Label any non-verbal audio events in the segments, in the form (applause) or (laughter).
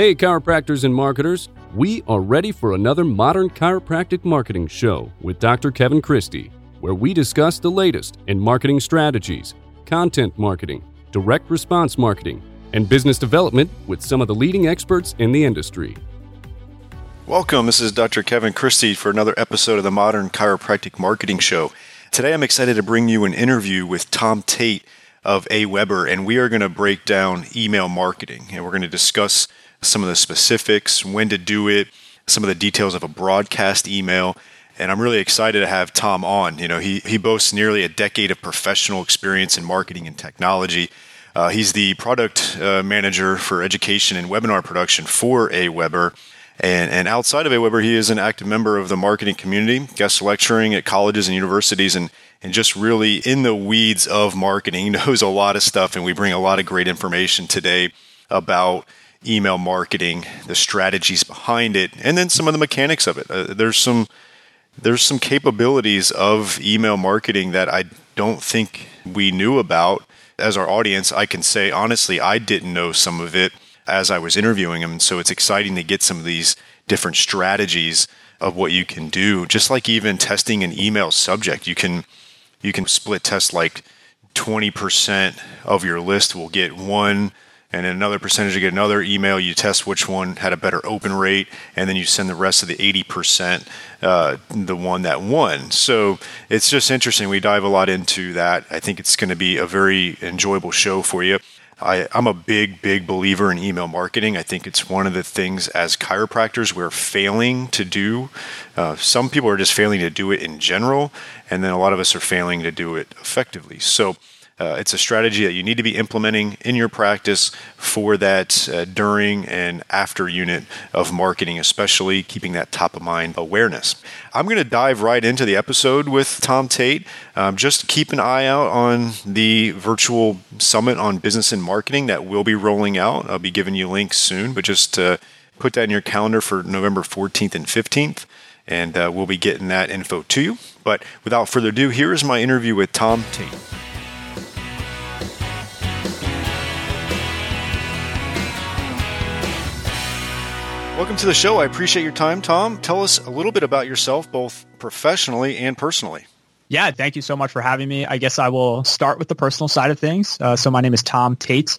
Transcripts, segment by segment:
Hey, chiropractors and marketers, we are ready for another modern chiropractic marketing show with Dr. Kevin Christie, where we discuss the latest in marketing strategies, content marketing, direct response marketing, and business development with some of the leading experts in the industry. Welcome. This is Dr. Kevin Christie for another episode of the Modern Chiropractic Marketing Show. Today I'm excited to bring you an interview with Tom Tate of AWeber, and we are going to break down email marketing and we're going to discuss some of the specifics, when to do it, some of the details of a broadcast email. And I'm really excited to have Tom on. You know, he, he boasts nearly a decade of professional experience in marketing and technology. Uh, he's the product uh, manager for education and webinar production for AWeber. And, and outside of AWeber, he is an active member of the marketing community, guest lecturing at colleges and universities, and, and just really in the weeds of marketing. (laughs) He knows a lot of stuff, and we bring a lot of great information today about email marketing, the strategies behind it, and then some of the mechanics of it. Uh, there's some there's some capabilities of email marketing that I don't think we knew about as our audience. I can say honestly, I didn't know some of it as I was interviewing them. So it's exciting to get some of these different strategies of what you can do. Just like even testing an email subject, you can you can split test like 20% of your list will get one and then another percentage you get another email. You test which one had a better open rate, and then you send the rest of the 80%, uh, the one that won. So it's just interesting. We dive a lot into that. I think it's going to be a very enjoyable show for you. I, am a big, big believer in email marketing. I think it's one of the things as chiropractors we're failing to do. Uh, some people are just failing to do it in general, and then a lot of us are failing to do it effectively. So uh, it's a strategy that you need to be implementing in your practice for that uh, during and after unit of marketing, especially keeping that top of mind awareness. I'm going to dive right into the episode with Tom Tate. Um, just keep an eye out on the virtual summit on business and marketing that will be rolling out. I'll be giving you links soon, but just uh, put that in your calendar for November 14th and 15th and uh, we'll be getting that info to you. But without further ado, here is my interview with Tom Tate. Welcome to the show. I appreciate your time, Tom. Tell us a little bit about yourself, both professionally and personally. Yeah, thank you so much for having me. I guess I will start with the personal side of things. Uh, so my name is Tom Tate,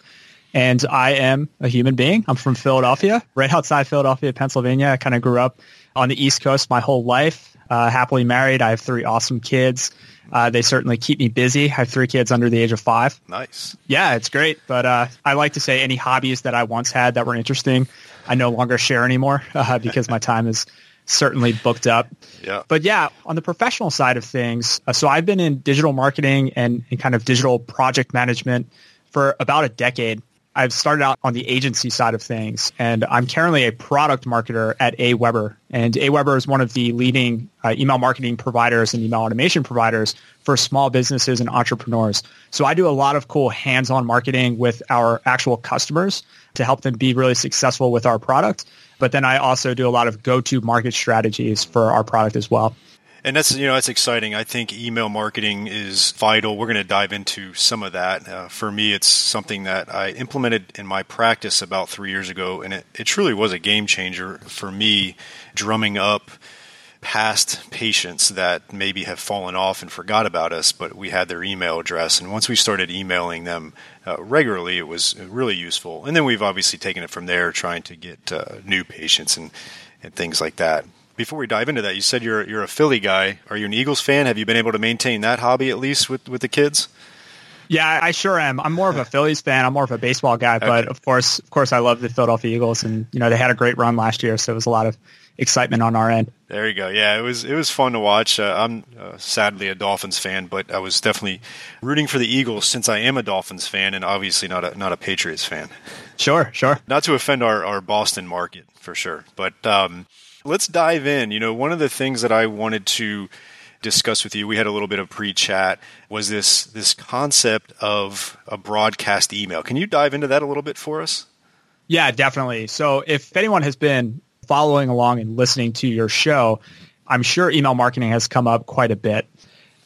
and I am a human being. I'm from Philadelphia, right outside Philadelphia, Pennsylvania. I kind of grew up on the East Coast my whole life. Uh, happily married. I have three awesome kids. Uh, they certainly keep me busy. I have three kids under the age of five. Nice. Yeah, it's great. But uh, I like to say any hobbies that I once had that were interesting, I no longer share anymore (laughs) uh, because my time is certainly booked up. Yeah. But yeah, on the professional side of things, uh, so I've been in digital marketing and, and kind of digital project management for about a decade. I've started out on the agency side of things, and I'm currently a product marketer at AWeber. And AWeber is one of the leading uh, email marketing providers and email automation providers for small businesses and entrepreneurs. So I do a lot of cool hands-on marketing with our actual customers to help them be really successful with our product. But then I also do a lot of go-to market strategies for our product as well and that's you know that's exciting. I think email marketing is vital. We're going to dive into some of that. Uh, for me, it's something that I implemented in my practice about three years ago, and it, it truly was a game changer for me, drumming up past patients that maybe have fallen off and forgot about us, but we had their email address. And once we started emailing them uh, regularly, it was really useful. And then we've obviously taken it from there, trying to get uh, new patients and, and things like that before we dive into that, you said you're you're a Philly guy. Are you an Eagles fan? Have you been able to maintain that hobby at least with with the kids? Yeah, I sure am. I'm more of a Phillies fan. I'm more of a baseball guy, but of course, of course, I love the Philadelphia Eagles, and you know they had a great run last year, so it was a lot of excitement on our end. There you go. Yeah, it was it was fun to watch. Uh, I'm uh, sadly a Dolphins fan, but I was definitely rooting for the Eagles since I am a Dolphins fan, and obviously not a not a Patriots fan. Sure, sure. Not to offend our, our Boston market for sure, but um, Let's dive in. You know, one of the things that I wanted to discuss with you, we had a little bit of pre-chat, was this this concept of a broadcast email. Can you dive into that a little bit for us? Yeah, definitely. So if anyone has been following along and listening to your show, I'm sure email marketing has come up quite a bit.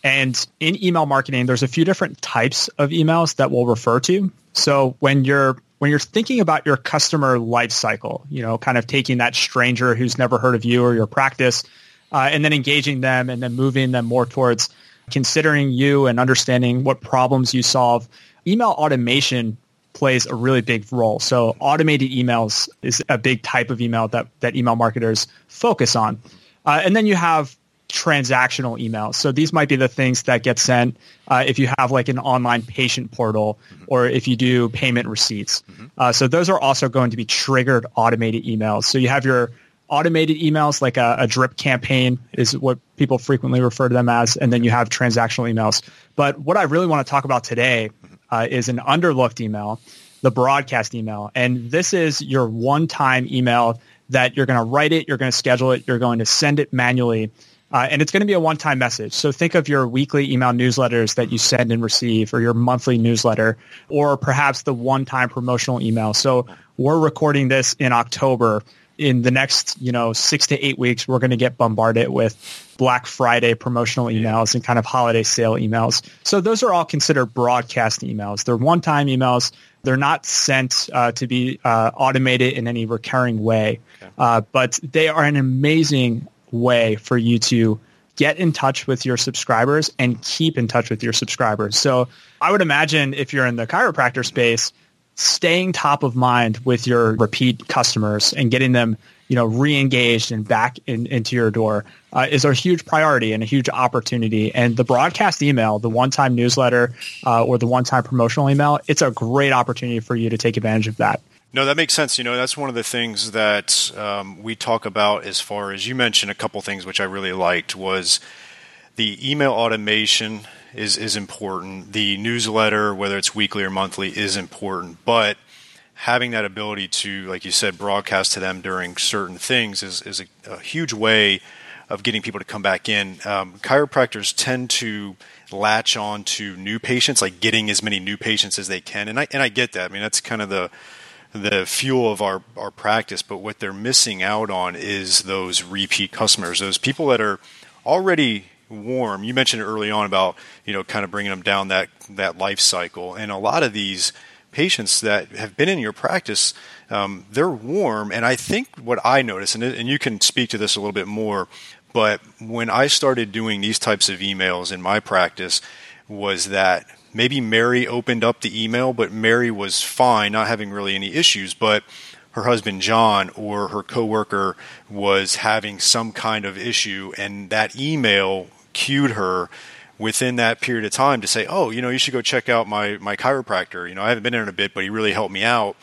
And in email marketing, there's a few different types of emails that we'll refer to. So when you're when you're thinking about your customer life cycle, you know, kind of taking that stranger who's never heard of you or your practice, uh, and then engaging them and then moving them more towards considering you and understanding what problems you solve, email automation plays a really big role. So automated emails is a big type of email that, that email marketers focus on. Uh, and then you have transactional emails. So these might be the things that get sent uh, if you have like an online patient portal mm-hmm. or if you do payment receipts. Mm-hmm. Uh, so those are also going to be triggered automated emails. So you have your automated emails like a, a, drip campaign is what people frequently refer to them as, and then you have transactional emails. But what I really want to talk about today uh, is an underlooked email, the broadcast email, and this is your one-time email that you're going to write it, you're going to schedule it, you're going to send it manually. Uh, and it's going to be a one-time message. So think of your weekly email newsletters that you send and receive or your monthly newsletter or perhaps the one-time promotional email. So we're recording this in October in the next, you know, six to eight weeks, we're going to get bombarded with Black Friday promotional emails and kind of holiday sale emails. So those are all considered broadcast emails. They're one-time emails. They're not sent uh, to be uh, automated in any recurring way, okay. uh, but they are an amazing way for you to get in touch with your subscribers and keep in touch with your subscribers. So I would imagine if you're in the chiropractor space, staying top of mind with your repeat customers and getting them you know re-engaged and back in, into your door uh, is a huge priority and a huge opportunity and the broadcast email the one-time newsletter uh, or the one-time promotional email it's a great opportunity for you to take advantage of that no, that makes sense. You know, that's one of the things that um, we talk about as far as you mentioned a couple things which I really liked was the email automation is is important. The newsletter, whether it's weekly or monthly, is important. But having that ability to, like you said, broadcast to them during certain things is is a, a huge way of getting people to come back in. Um, chiropractors tend to latch on to new patients, like getting as many new patients as they can, and I and I get that. I mean, that's kind of the the fuel of our, our practice, but what they're missing out on is those repeat customers, those people that are already warm. You mentioned early on about you know kind of bringing them down that that life cycle, and a lot of these patients that have been in your practice, um, they're warm. And I think what I notice, and, and you can speak to this a little bit more, but when I started doing these types of emails in my practice, was that maybe Mary opened up the email, but Mary was fine, not having really any issues, but her husband John or her coworker was having some kind of issue, and that email cued her within that period of time to say, "Oh, you know, you should go check out my my chiropractor. You know, I haven't been there in a bit, but he really helped me out."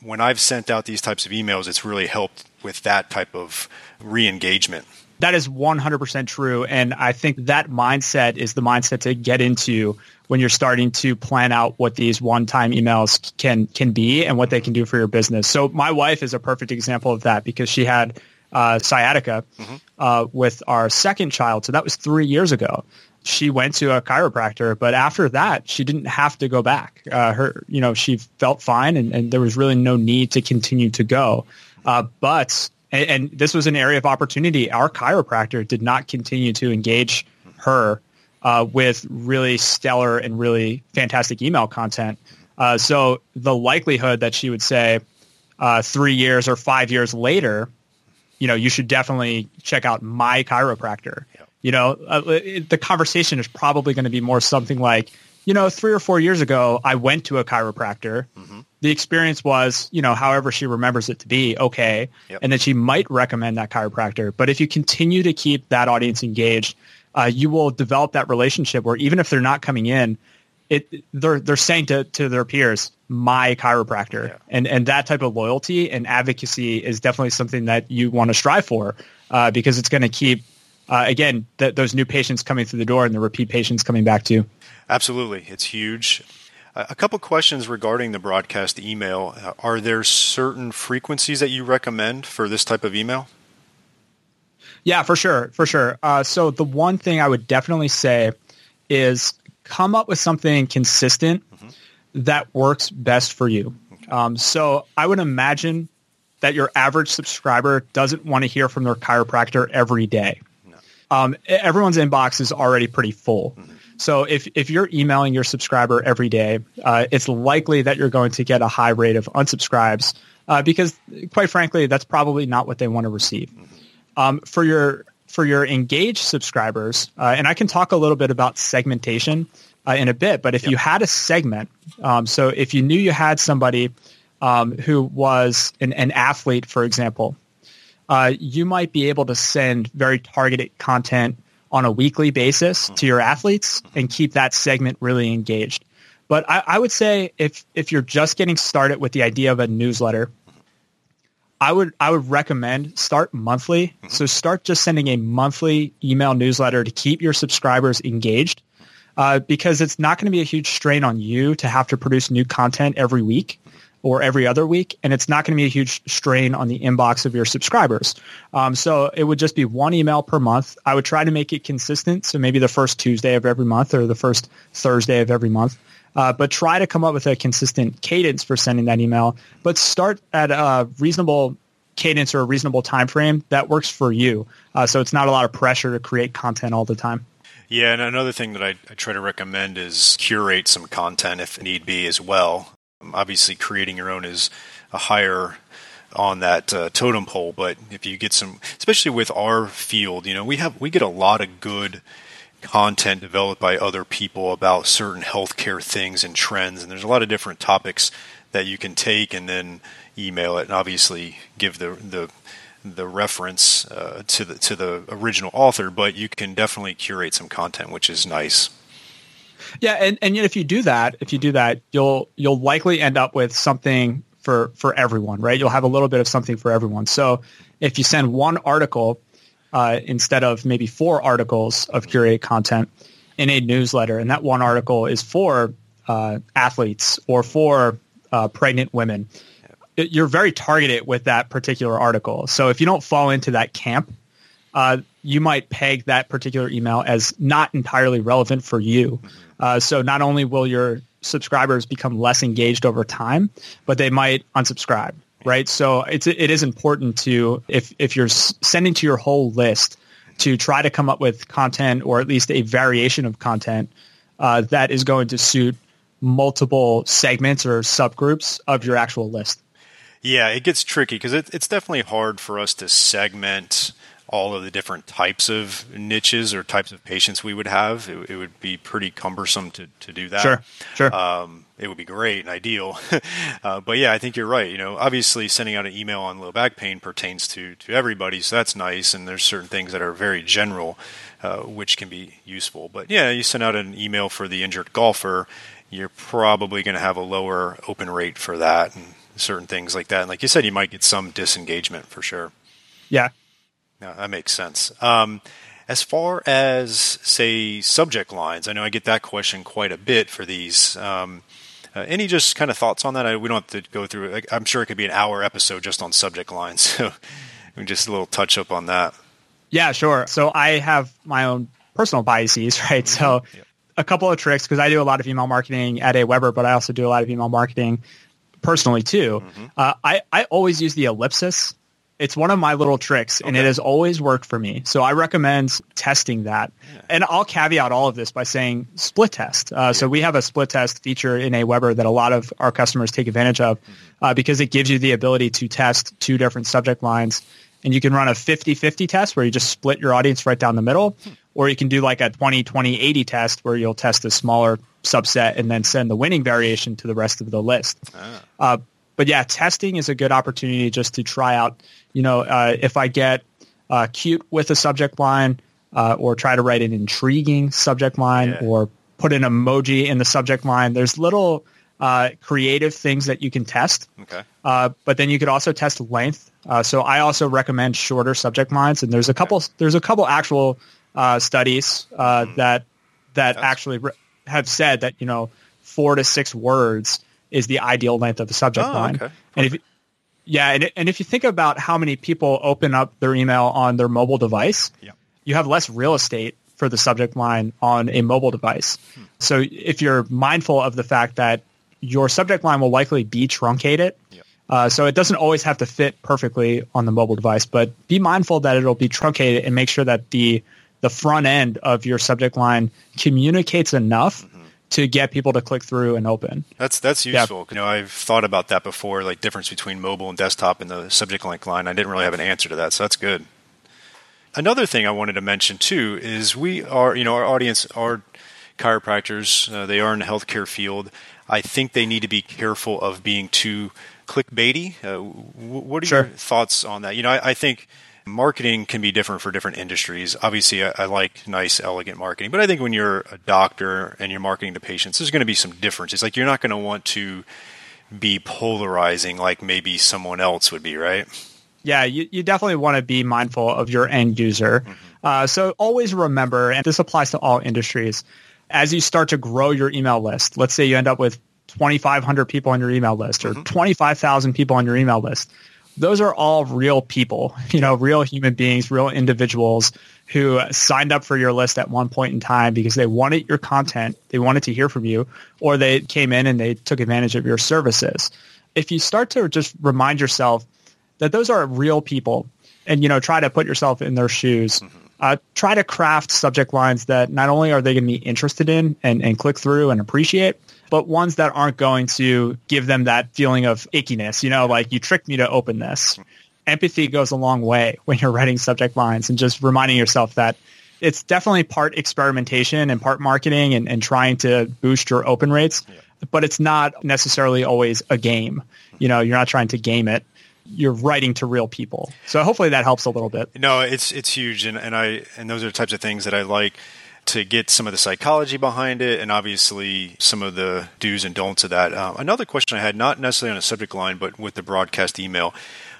When I've sent out these types of emails, it's really helped with that type of re-engagement. That is 100% true and I think that mindset is the mindset to get into when you're starting to plan out what these one-time emails can can be and what they can do for your business. So my wife is a perfect example of that because she had uh, sciatica mm-hmm. uh, with our second child. So that was three years ago. She went to a chiropractor, but after that, she didn't have to go back. Uh, her, you know, she felt fine, and, and, there was really no need to continue to go. Uh, but and, and, this was an area of opportunity. Our chiropractor did not continue to engage her uh, with really stellar and really fantastic email content. Uh, so the likelihood that she would say three years or five years later you know, you should definitely check out my chiropractor. Yeah. You know, uh, it, the conversation is probably going to be more something like, you know, three or four years ago, I went to a chiropractor. Mm-hmm. The experience was, you know, however she remembers it to be, okay. Yep. And then she might recommend that chiropractor. But if you continue to keep that audience engaged, uh, you will develop that relationship where even if they're not coming in, it they're they're saying to, to their peers, my chiropractor. Yeah. And and that type of loyalty and advocacy is definitely something that you want to strive for uh, because it's going to keep uh, again th- those new patients coming through the door and the repeat patients coming back to you. Absolutely, it's huge. A couple questions regarding the broadcast email. Uh, are there certain frequencies that you recommend for this type of email? Yeah, for sure, for sure. Uh, so the one thing I would definitely say is come up with something consistent mm-hmm. that works best for you. Okay. Um, so I would imagine that your average subscriber doesn't want to hear from their chiropractor every day. No. Um, everyone's inbox is already pretty full. Mm-hmm. So if, if you're emailing your subscriber every day, uh, it's likely that you're going to get a high rate of unsubscribes uh, because, quite frankly, that's probably not what they want to receive. Um, for your for your engaged subscribers, uh, and I can talk a little bit about segmentation uh, in a bit, but if yep. you had a segment, um, so if you knew you had somebody um, who was an, an, athlete, for example, uh, you might be able to send very targeted content on a weekly basis to your athletes and keep that segment really engaged. But I, I, would say if if you're just getting started with the idea of a newsletter, I would I would recommend start monthly. Mm-hmm. So start just sending a monthly email newsletter to keep your subscribers engaged, uh, because it's not going to be a huge strain on you to have to produce new content every week or every other week, and it's not going to be a huge strain on the inbox of your subscribers. Um, so it would just be one email per month. I would try to make it consistent, so maybe the first Tuesday of every month or the first Thursday of every month. Uh, but try to come up with a consistent cadence for sending that email. But start at a reasonable cadence or a reasonable time frame that works for you. Uh, so it's not a lot of pressure to create content all the time. Yeah, and another thing that I, I, try to recommend is curate some content if need be as well. Obviously, creating your own is a higher on that uh, totem pole, but if you get some, especially with our field, you know, we have we get a lot of good content developed by other people about certain healthcare things and trends, and there's a lot of different topics that you can take and then email it, and obviously give the the the reference uh, to the to the original author, but you can definitely curate some content, which is nice. Yeah, and, and yet if you do that, if you do that, you'll you'll likely end up with something for for everyone, right? You'll have a little bit of something for everyone. So if you send one article uh, instead of maybe four articles of curated content in a newsletter, and that one article is for uh, athletes or for uh, pregnant women, you're very targeted with that particular article. So if you don't fall into that camp, uh, you might peg that particular email as not entirely relevant for you. Uh, so not only will your subscribers become less engaged over time, but they might unsubscribe, right? So it's it is important to if if you're sending to your whole list to try to come up with content or at least a variation of content uh, that is going to suit multiple segments or subgroups of your actual list. Yeah, it gets tricky because it, it's definitely hard for us to segment all of the different types of niches or types of patients we would have. It, it would be pretty cumbersome to, to do that. Sure, sure. Um, it would be great and ideal. (laughs) uh, but yeah, I think you're right. You know, obviously sending out an email on low back pain pertains to, to everybody, so that's nice. And there's certain things that are very general, uh, which can be useful. But yeah, you send out an email for the injured golfer, you're probably going to have a lower open rate for that and certain things like that. And like you said, you might get some disengagement for sure. Yeah, no, that makes sense. Um, as far as say subject lines, I know I get that question quite a bit for these. Um, uh, any just kind of thoughts on that? I, we don't have to go through. it. I'm sure it could be an hour episode just on subject lines. (laughs) So just a little touch up on that. Yeah, sure. So I have my own personal biases, (laughs) right? Mm-hmm. So yep. a couple of tricks because I do a lot of email marketing at AWeber, but I also do a lot of email marketing personally too. Mm-hmm. Uh, I I always use the ellipsis it's one of my little tricks and it has always worked for me. So I recommend testing that. Yeah. And I'll caveat all of this by saying split test. Uh, yeah. So we have a split test feature in AWeber that a lot of our customers take advantage of mm-hmm. uh, because it gives you the ability to test two different subject lines. And you can run a 50-50 test where you just split your audience right down the middle. Hmm. Or you can do like a 20-20-80 test where you'll test a smaller subset and then send the winning variation to the rest of the list. Ah. Uh, but yeah, testing is a good opportunity just to try out you know, uh, if I get uh, cute with a subject line uh, or try to write an intriguing subject line yeah. or put an emoji in the subject line, there's little uh, creative things that you can test. Okay. Uh, but then you could also test length. Uh, so I also recommend shorter subject lines, and there's a couple. Okay. There's a couple actual studies mm. that that That's... actually re- have said that you know four to six words is the ideal length of the subject oh, line. Okay. And if yeah, and, and if you think about how many people open up their email on their mobile device, yeah. you have less real estate for the subject line on a mobile device. Hmm. So if you're mindful of the fact that your subject line will likely be truncated, yeah. uh, so it doesn't always have to fit perfectly on the mobile device, but be mindful that it'll be truncated and make sure that the the front end of your subject line communicates enough. To get people to click through and open. That's that's useful. Yeah. You know, I've thought about that before, like difference between mobile and desktop in the subject link line. I didn't really have an answer to that, so that's good. Another thing I wanted to mention too is we are, you know, our audience are chiropractors. Uh, they are in the healthcare field. I think they need to be careful of being too clickbaity. Uh, what are sure. your thoughts on that? You know, I, I, think marketing can be different for different industries. Obviously, I, I, like nice, elegant marketing, but I think when you're a doctor and you're marketing to patients, there's going to be some differences. Like you're not going to want to be polarizing like maybe someone else would be, right? Yeah, you, you definitely want to be mindful of your end user. Mm-hmm. Uh, so always remember, and this applies to all industries, as you start to grow your email list, let's say you end up with 2,500 people on your email list or mm-hmm. 25,000 people on your email list. Those are all real people, you know, real human beings, real individuals who signed up for your list at one point in time because they wanted your content, they wanted to hear from you, or they came in and they took advantage of your services. If you start to just remind yourself that those are real people and, you know, try to put yourself in their shoes, mm-hmm uh, try to craft subject lines that not only are they going to be interested in and, and click through and appreciate, but ones that aren't going to give them that feeling of ickiness. You know, like you tricked me to open this. Empathy goes a long way when you're writing subject lines and just reminding yourself that it's definitely part experimentation and part marketing and, and trying to boost your open rates, yeah. but it's not necessarily always a game. You know, you're not trying to game it you're writing to real people. So hopefully that helps a little bit. No, it's it's huge, and, and I and those are the types of things that I like to get some of the psychology behind it, and obviously some of the do's and don'ts of that. Uh, another question I had, not necessarily on a subject line, but with the broadcast email.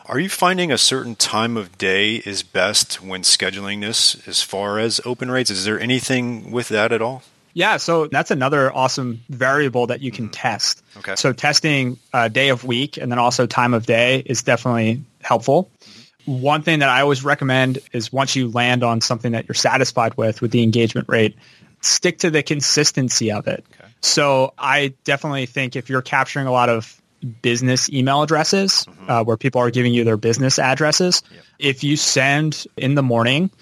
Are you finding a certain time of day is best when scheduling this as far as open rates? Is there anything with that at all? Yeah, so that's another awesome variable that you can mm-hmm. test. Okay. So testing uh, day of week and then also time of day is definitely helpful. Mm-hmm. One thing that I always recommend is once you land on something that you're satisfied with with the engagement rate, stick to the consistency of it. Okay. So I definitely think if you're capturing a lot of business email addresses mm-hmm. uh, where people are giving you their business addresses, yep. if you send in the morning –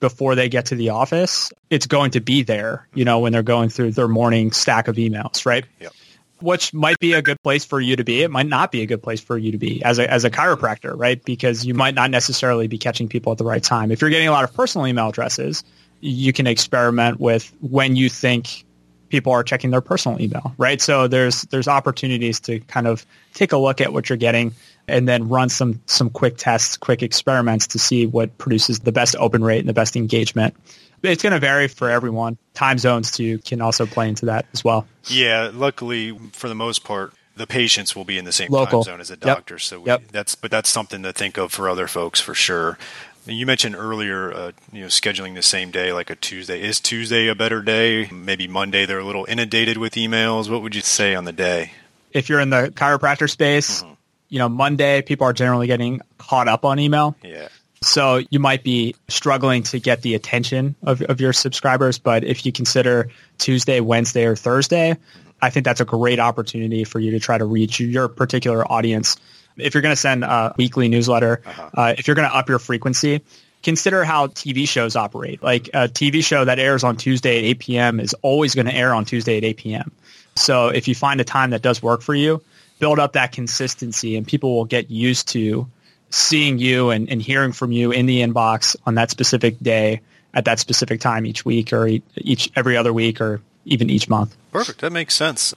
before they get to the office, it's going to be there, you know, when they're going through their morning stack of emails, right? Yep. Which might be a good place for you to be. It might not be a good place for you to be as a, as a chiropractor, right? Because you might not necessarily be catching people at the right time. If you're getting a lot of personal email addresses, you can experiment with when you think people are checking their personal email, right? So there's there's opportunities to kind of take a look at what you're getting and then run some some quick tests, quick experiments to see what produces the best open rate and the best engagement. It's going to vary for everyone. Time zones too can also play into that as well. Yeah, luckily for the most part, the patients will be in the same Local. time zone as the doctor. Yep. So we, yep. that's but that's something to think of for other folks for sure. You mentioned earlier, uh, you know, scheduling the same day, like a Tuesday. Is Tuesday a better day? Maybe Monday they're a little inundated with emails. What would you say on the day? If you're in the chiropractor space, mm-hmm you know, Monday, people are generally getting caught up on email. Yeah. So you might be struggling to get the attention of, of your subscribers. But if you consider Tuesday, Wednesday, or Thursday, I think that's a great opportunity for you to try to reach your particular audience. If you're going to send a weekly newsletter, uh-huh. uh, if you're going to up your frequency, consider how TV shows operate. Like a TV show that airs on Tuesday at 8 p.m. is always going to air on Tuesday at 8 p.m. So if you find a time that does work for you, build up that consistency and people will get used to seeing you and, and hearing from you in the inbox on that specific day at that specific time each week or each every other week or even each month. Perfect. That makes sense.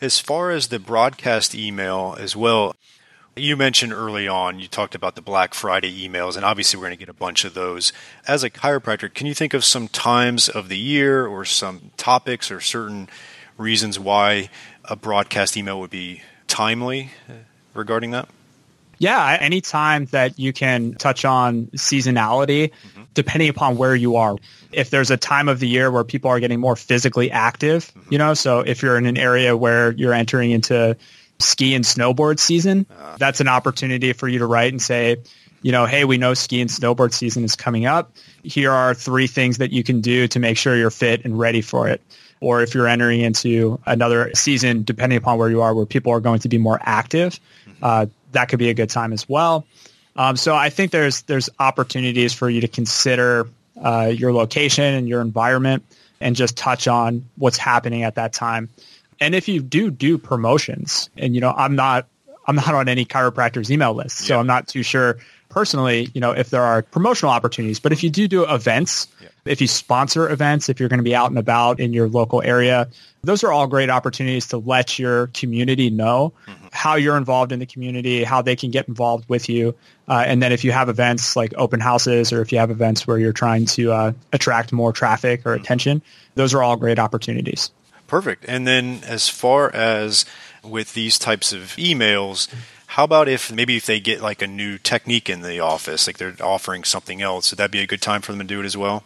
As far as the broadcast email as well, you mentioned early on, you talked about the Black Friday emails, and obviously we're going to get a bunch of those. As a chiropractor, can you think of some times of the year or some topics or certain reasons why a broadcast email would be timely regarding that? Yeah, anytime that you can touch on seasonality, mm-hmm. depending upon where you are. If there's a time of the year where people are getting more physically active, mm-hmm. you know, so if you're in an area where you're entering into ski and snowboard season, uh, that's an opportunity for you to write and say, you know, hey, we know ski and snowboard season is coming up. Here are three things that you can do to make sure you're fit and ready for it or if you're entering into another season, depending upon where you are, where people are going to be more active, mm-hmm. uh, that could be a good time as well. Um, so I think there's there's opportunities for you to consider uh, your location and your environment and just touch on what's happening at that time. And if you do do promotions, and you know, I'm not I'm not on any chiropractor's email list, so yeah. I'm not too sure personally, you know, if there are promotional opportunities. But if you do do events, yeah. if you sponsor events, if you're going to be out and about in your local area, those are all great opportunities to let your community know mm-hmm. how you're involved in the community, how they can get involved with you. Uh, and then if you have events like open houses or if you have events where you're trying to uh, attract more traffic or mm-hmm. attention, those are all great opportunities. Perfect. And then as far as with these types of emails, how about if maybe if they get like a new technique in the office, like they're offering something else, would that be a good time for them to do it as well?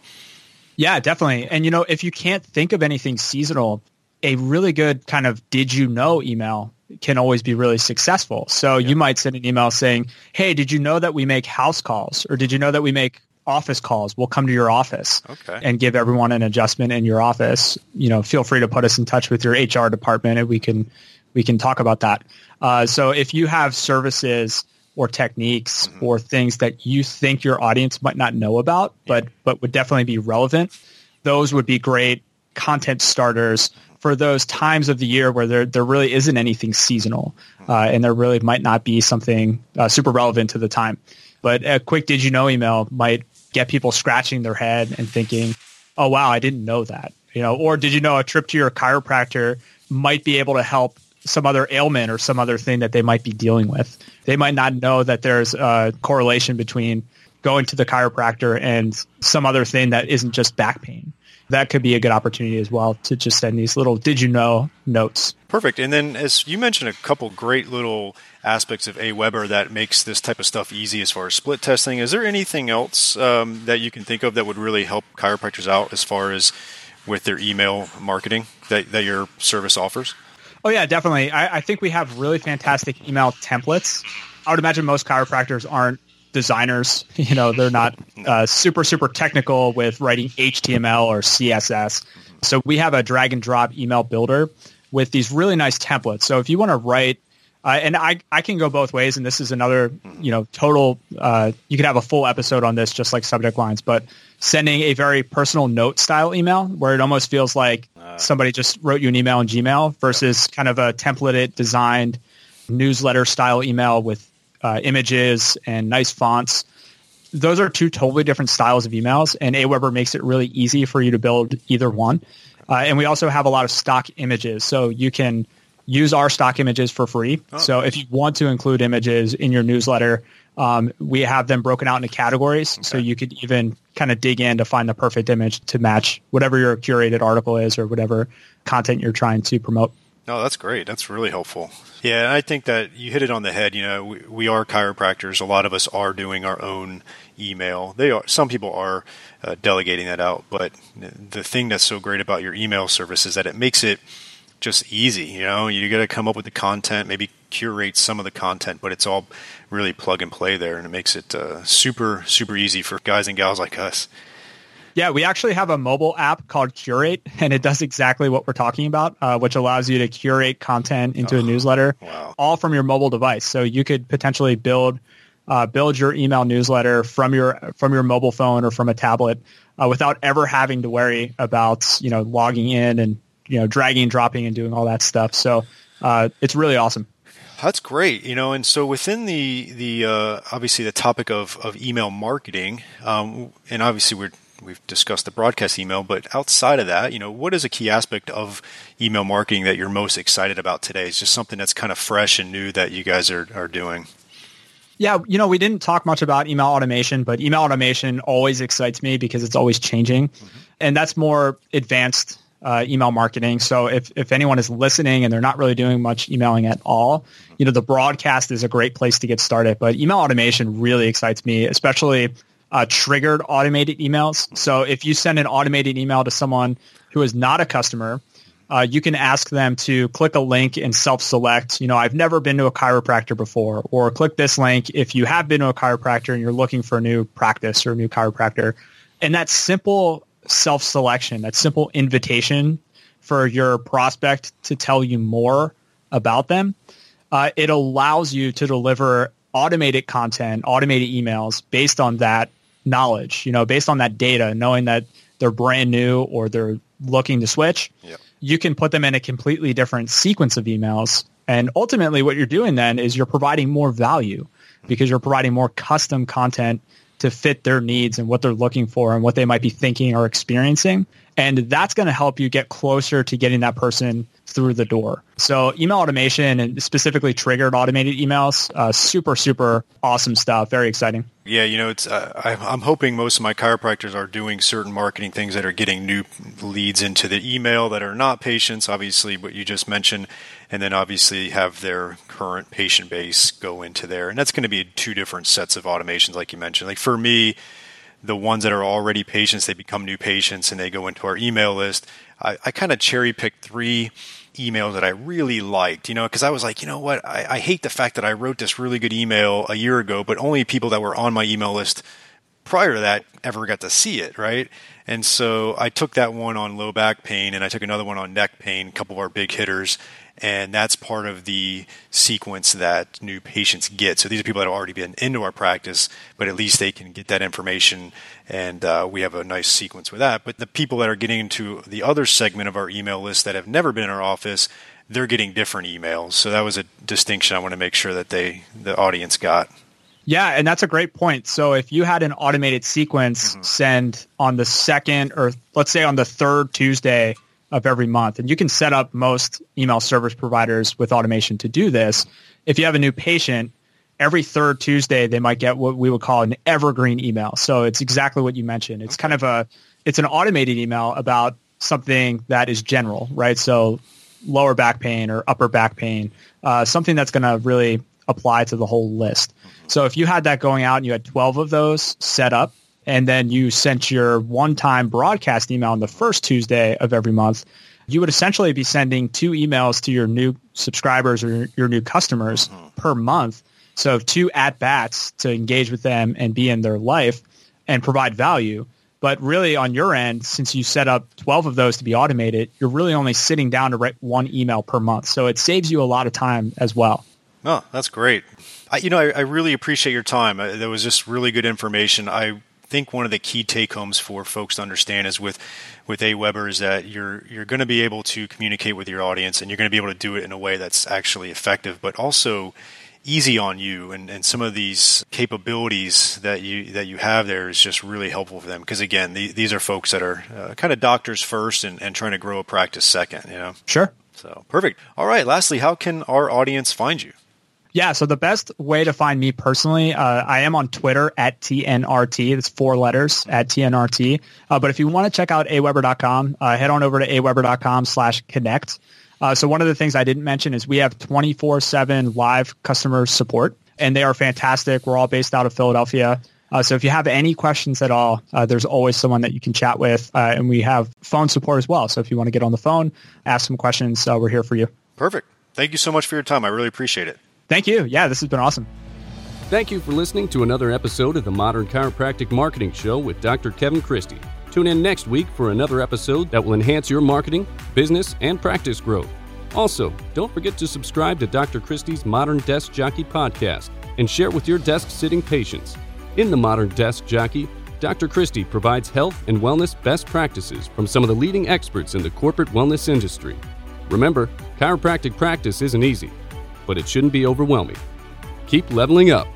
Yeah, definitely. And you know, if you can't think of anything seasonal, a really good kind of did you know email can always be really successful. So yeah. you might send an email saying, "Hey, did you know that we make house calls or did you know that we make office calls? We'll come to your office okay. and give everyone an adjustment in your office. You know, feel free to put us in touch with your HR department and we can we can talk about that. Uh, so if you have services or techniques mm-hmm. or things that you think your audience might not know about, but yeah. but would definitely be relevant, those would be great content starters for those times of the year where there there really isn't anything seasonal, mm-hmm. uh, and there really might not be something uh, super relevant to the time. But a quick did you know email might get people scratching their head and thinking, "Oh wow, I didn't know that." You know, or did you know a trip to your chiropractor might be able to help some other ailment or some other thing that they might be dealing with. They might not know that there's a correlation between going to the chiropractor and some other thing that isn't just back pain. That could be a good opportunity as well to just send these little did you know notes. Perfect. And then as you mentioned a couple great little aspects of Aweber that makes this type of stuff easy as far as split testing. Is there anything else um, that you can think of that would really help chiropractors out as far as with their email marketing that, that your service offers? Oh yeah, definitely. I, I think we have really fantastic email templates. I would imagine most chiropractors aren't designers. (laughs) You know, they're not uh, super super technical with writing HTML or CSS. So we have a drag and drop email builder with these really nice templates. So if you want to write uh, and I, I can go both ways, and this is another, you know, total. Uh, you could have a full episode on this, just like subject lines. But sending a very personal note style email, where it almost feels like uh. somebody just wrote you an email in Gmail, versus kind of a templated, designed newsletter style email with uh, images and nice fonts. Those are two totally different styles of emails, and Aweber makes it really easy for you to build either one. Uh, and we also have a lot of stock images, so you can use our stock images for free. Oh. So if you want to include images in your newsletter, um, we have them broken out into categories. Okay. So you could even kind of dig in to find the perfect image to match whatever your curated article is or whatever content you're trying to promote. No, that's great. That's really helpful. Yeah, I think that you hit it on the head. You know, we, we are chiropractors. A lot of us are doing our own email. They are. Some people are uh, delegating that out, but the thing that's so great about your email service is that it makes it just easy. You know, you got to come up with the content, maybe curate some of the content, but it's all really plug and play there, and it makes it uh, super super easy for guys and gals like us. Yeah, we actually have a mobile app called Curate, (laughs) and it does exactly what we're talking about, uh, which allows you to curate content into oh, a newsletter, wow. all from your mobile device. So you could potentially build uh, build your email newsletter from your from your mobile phone or from a tablet uh, without ever having to worry about you know logging in and you know, dragging and dropping and doing all that stuff. So uh, it's really awesome. That's great, you know, and so within the the uh, obviously the topic of, of email marketing, um, and obviously we're we've discussed the broadcast email, but outside of that, you know, what is a key aspect of email marketing that you're most excited about today? It's just something that's kind of fresh and new that you guys are are doing. Yeah, you know, we didn't talk much about email automation, but email automation always excites me because it's always changing, mm-hmm. and that's more advanced uh, email marketing. So if, if anyone is listening and they're not really doing much emailing at all, you know, the broadcast is a great place to get started. But email automation really excites me, especially uh, triggered automated emails. So if you send an automated email to someone who is not a customer, uh, you can ask them to click a link and self-select, you know, I've never been to a chiropractor before, or click this link if you have been to a chiropractor and you're looking for a new practice or a new chiropractor. And that simple self-selection, that simple invitation for your prospect to tell you more about them, uh, it allows you to deliver automated content, automated emails based on that knowledge, you know, based on that data, knowing that they're brand new or they're looking to switch, Yep. you can put them in a completely different sequence of emails. And ultimately what you're doing then is you're providing more value because you're providing more custom content to fit their needs and what they're looking for and what they might be thinking or experiencing. And that's going to help you get closer to getting that person through the door. So email automation and specifically triggered automated emails, uh, super, super awesome stuff. Very exciting. Yeah, you know, it's. Uh, I'm hoping most of my chiropractors are doing certain marketing things that are getting new leads into the email that are not patients. Obviously, what you just mentioned, and then obviously have their current patient base go into there, and that's going to be two different sets of automations, like you mentioned. Like for me, the ones that are already patients, they become new patients and they go into our email list. I, I kind of cherry picked three emails that I really liked, you know, because I was like, you know what, I, I hate the fact that I wrote this really good email a year ago, but only people that were on my email list prior to that ever got to see it, right? And so I took that one on low back pain and I took another one on neck pain, a couple of our big hitters. And that's part of the sequence that new patients get. So these are people that have already been into our practice, but at least they can get that information and uh, we have a nice sequence with that. But the people that are getting into the other segment of our email list that have never been in our office, they're getting different emails. So that was a distinction I want to make sure that they the audience got. Yeah, and that's a great point. So if you had an automated sequence mm-hmm. send on the second or let's say on the third Tuesday of every month, and you can set up most email service providers with automation to do this. If you have a new patient, every third Tuesday they might get what we would call an evergreen email. So it's exactly what you mentioned. It's kind of a it's an automated email about something that is general, right? So lower back pain or upper back pain, uh, something that's going to really apply to the whole list. So if you had that going out and you had 12 of those set up, and then you sent your one-time broadcast email on the first Tuesday of every month, you would essentially be sending two emails to your new subscribers or your new customers mm-hmm. per month. So two at bats to engage with them and be in their life and provide value. But really on your end, since you set up 12 of those to be automated, you're really only sitting down to write one email per month. So it saves you a lot of time as well. Oh, that's great. I, you know, I, I, really appreciate your time. Uh, that was just really good information. I think one of the key take homes for folks to understand is with with AWeber is that you're you're going to be able to communicate with your audience and you're going to be able to do it in a way that's actually effective, but also easy on you. And, and some of these capabilities that you that you have there is just really helpful for them. Because again the, these are folks that are uh, kind of doctors first and, and trying to grow a practice second you know? Sure. So perfect. All right lastly how can our audience find you yeah, so the best way to find me personally, uh, I am on Twitter at TNRT. That's four letters at TNRT. Uh, but if you want to check out aweber.com, uh, head on over to aweber.com slash connect. Uh, so one of the things I didn't mention is we have 24-7 live customer support, and they are fantastic. We're all based out of Philadelphia. Uh, so if you have any questions at all, uh, there's always someone that you can chat with, and we have phone support as well. So if you want to get on the phone, ask some questions, we're here for you. Perfect. Thank you so much for your time. I really appreciate it. Thank you. Yeah, this has been awesome. Thank you for listening to another episode of the Modern Chiropractic Marketing Show with Dr. Kevin Christie. Tune in next week for another episode that will enhance your marketing, business, and practice growth. Also, don't forget to subscribe to Dr. Christie's Modern Desk Jockey podcast and share with your desk sitting patients. In the Modern Desk Jockey, Dr. Christie provides health and wellness best practices from some of the leading experts in the corporate wellness industry. Remember, chiropractic practice isn't easy but it shouldn't be overwhelming. Keep leveling up.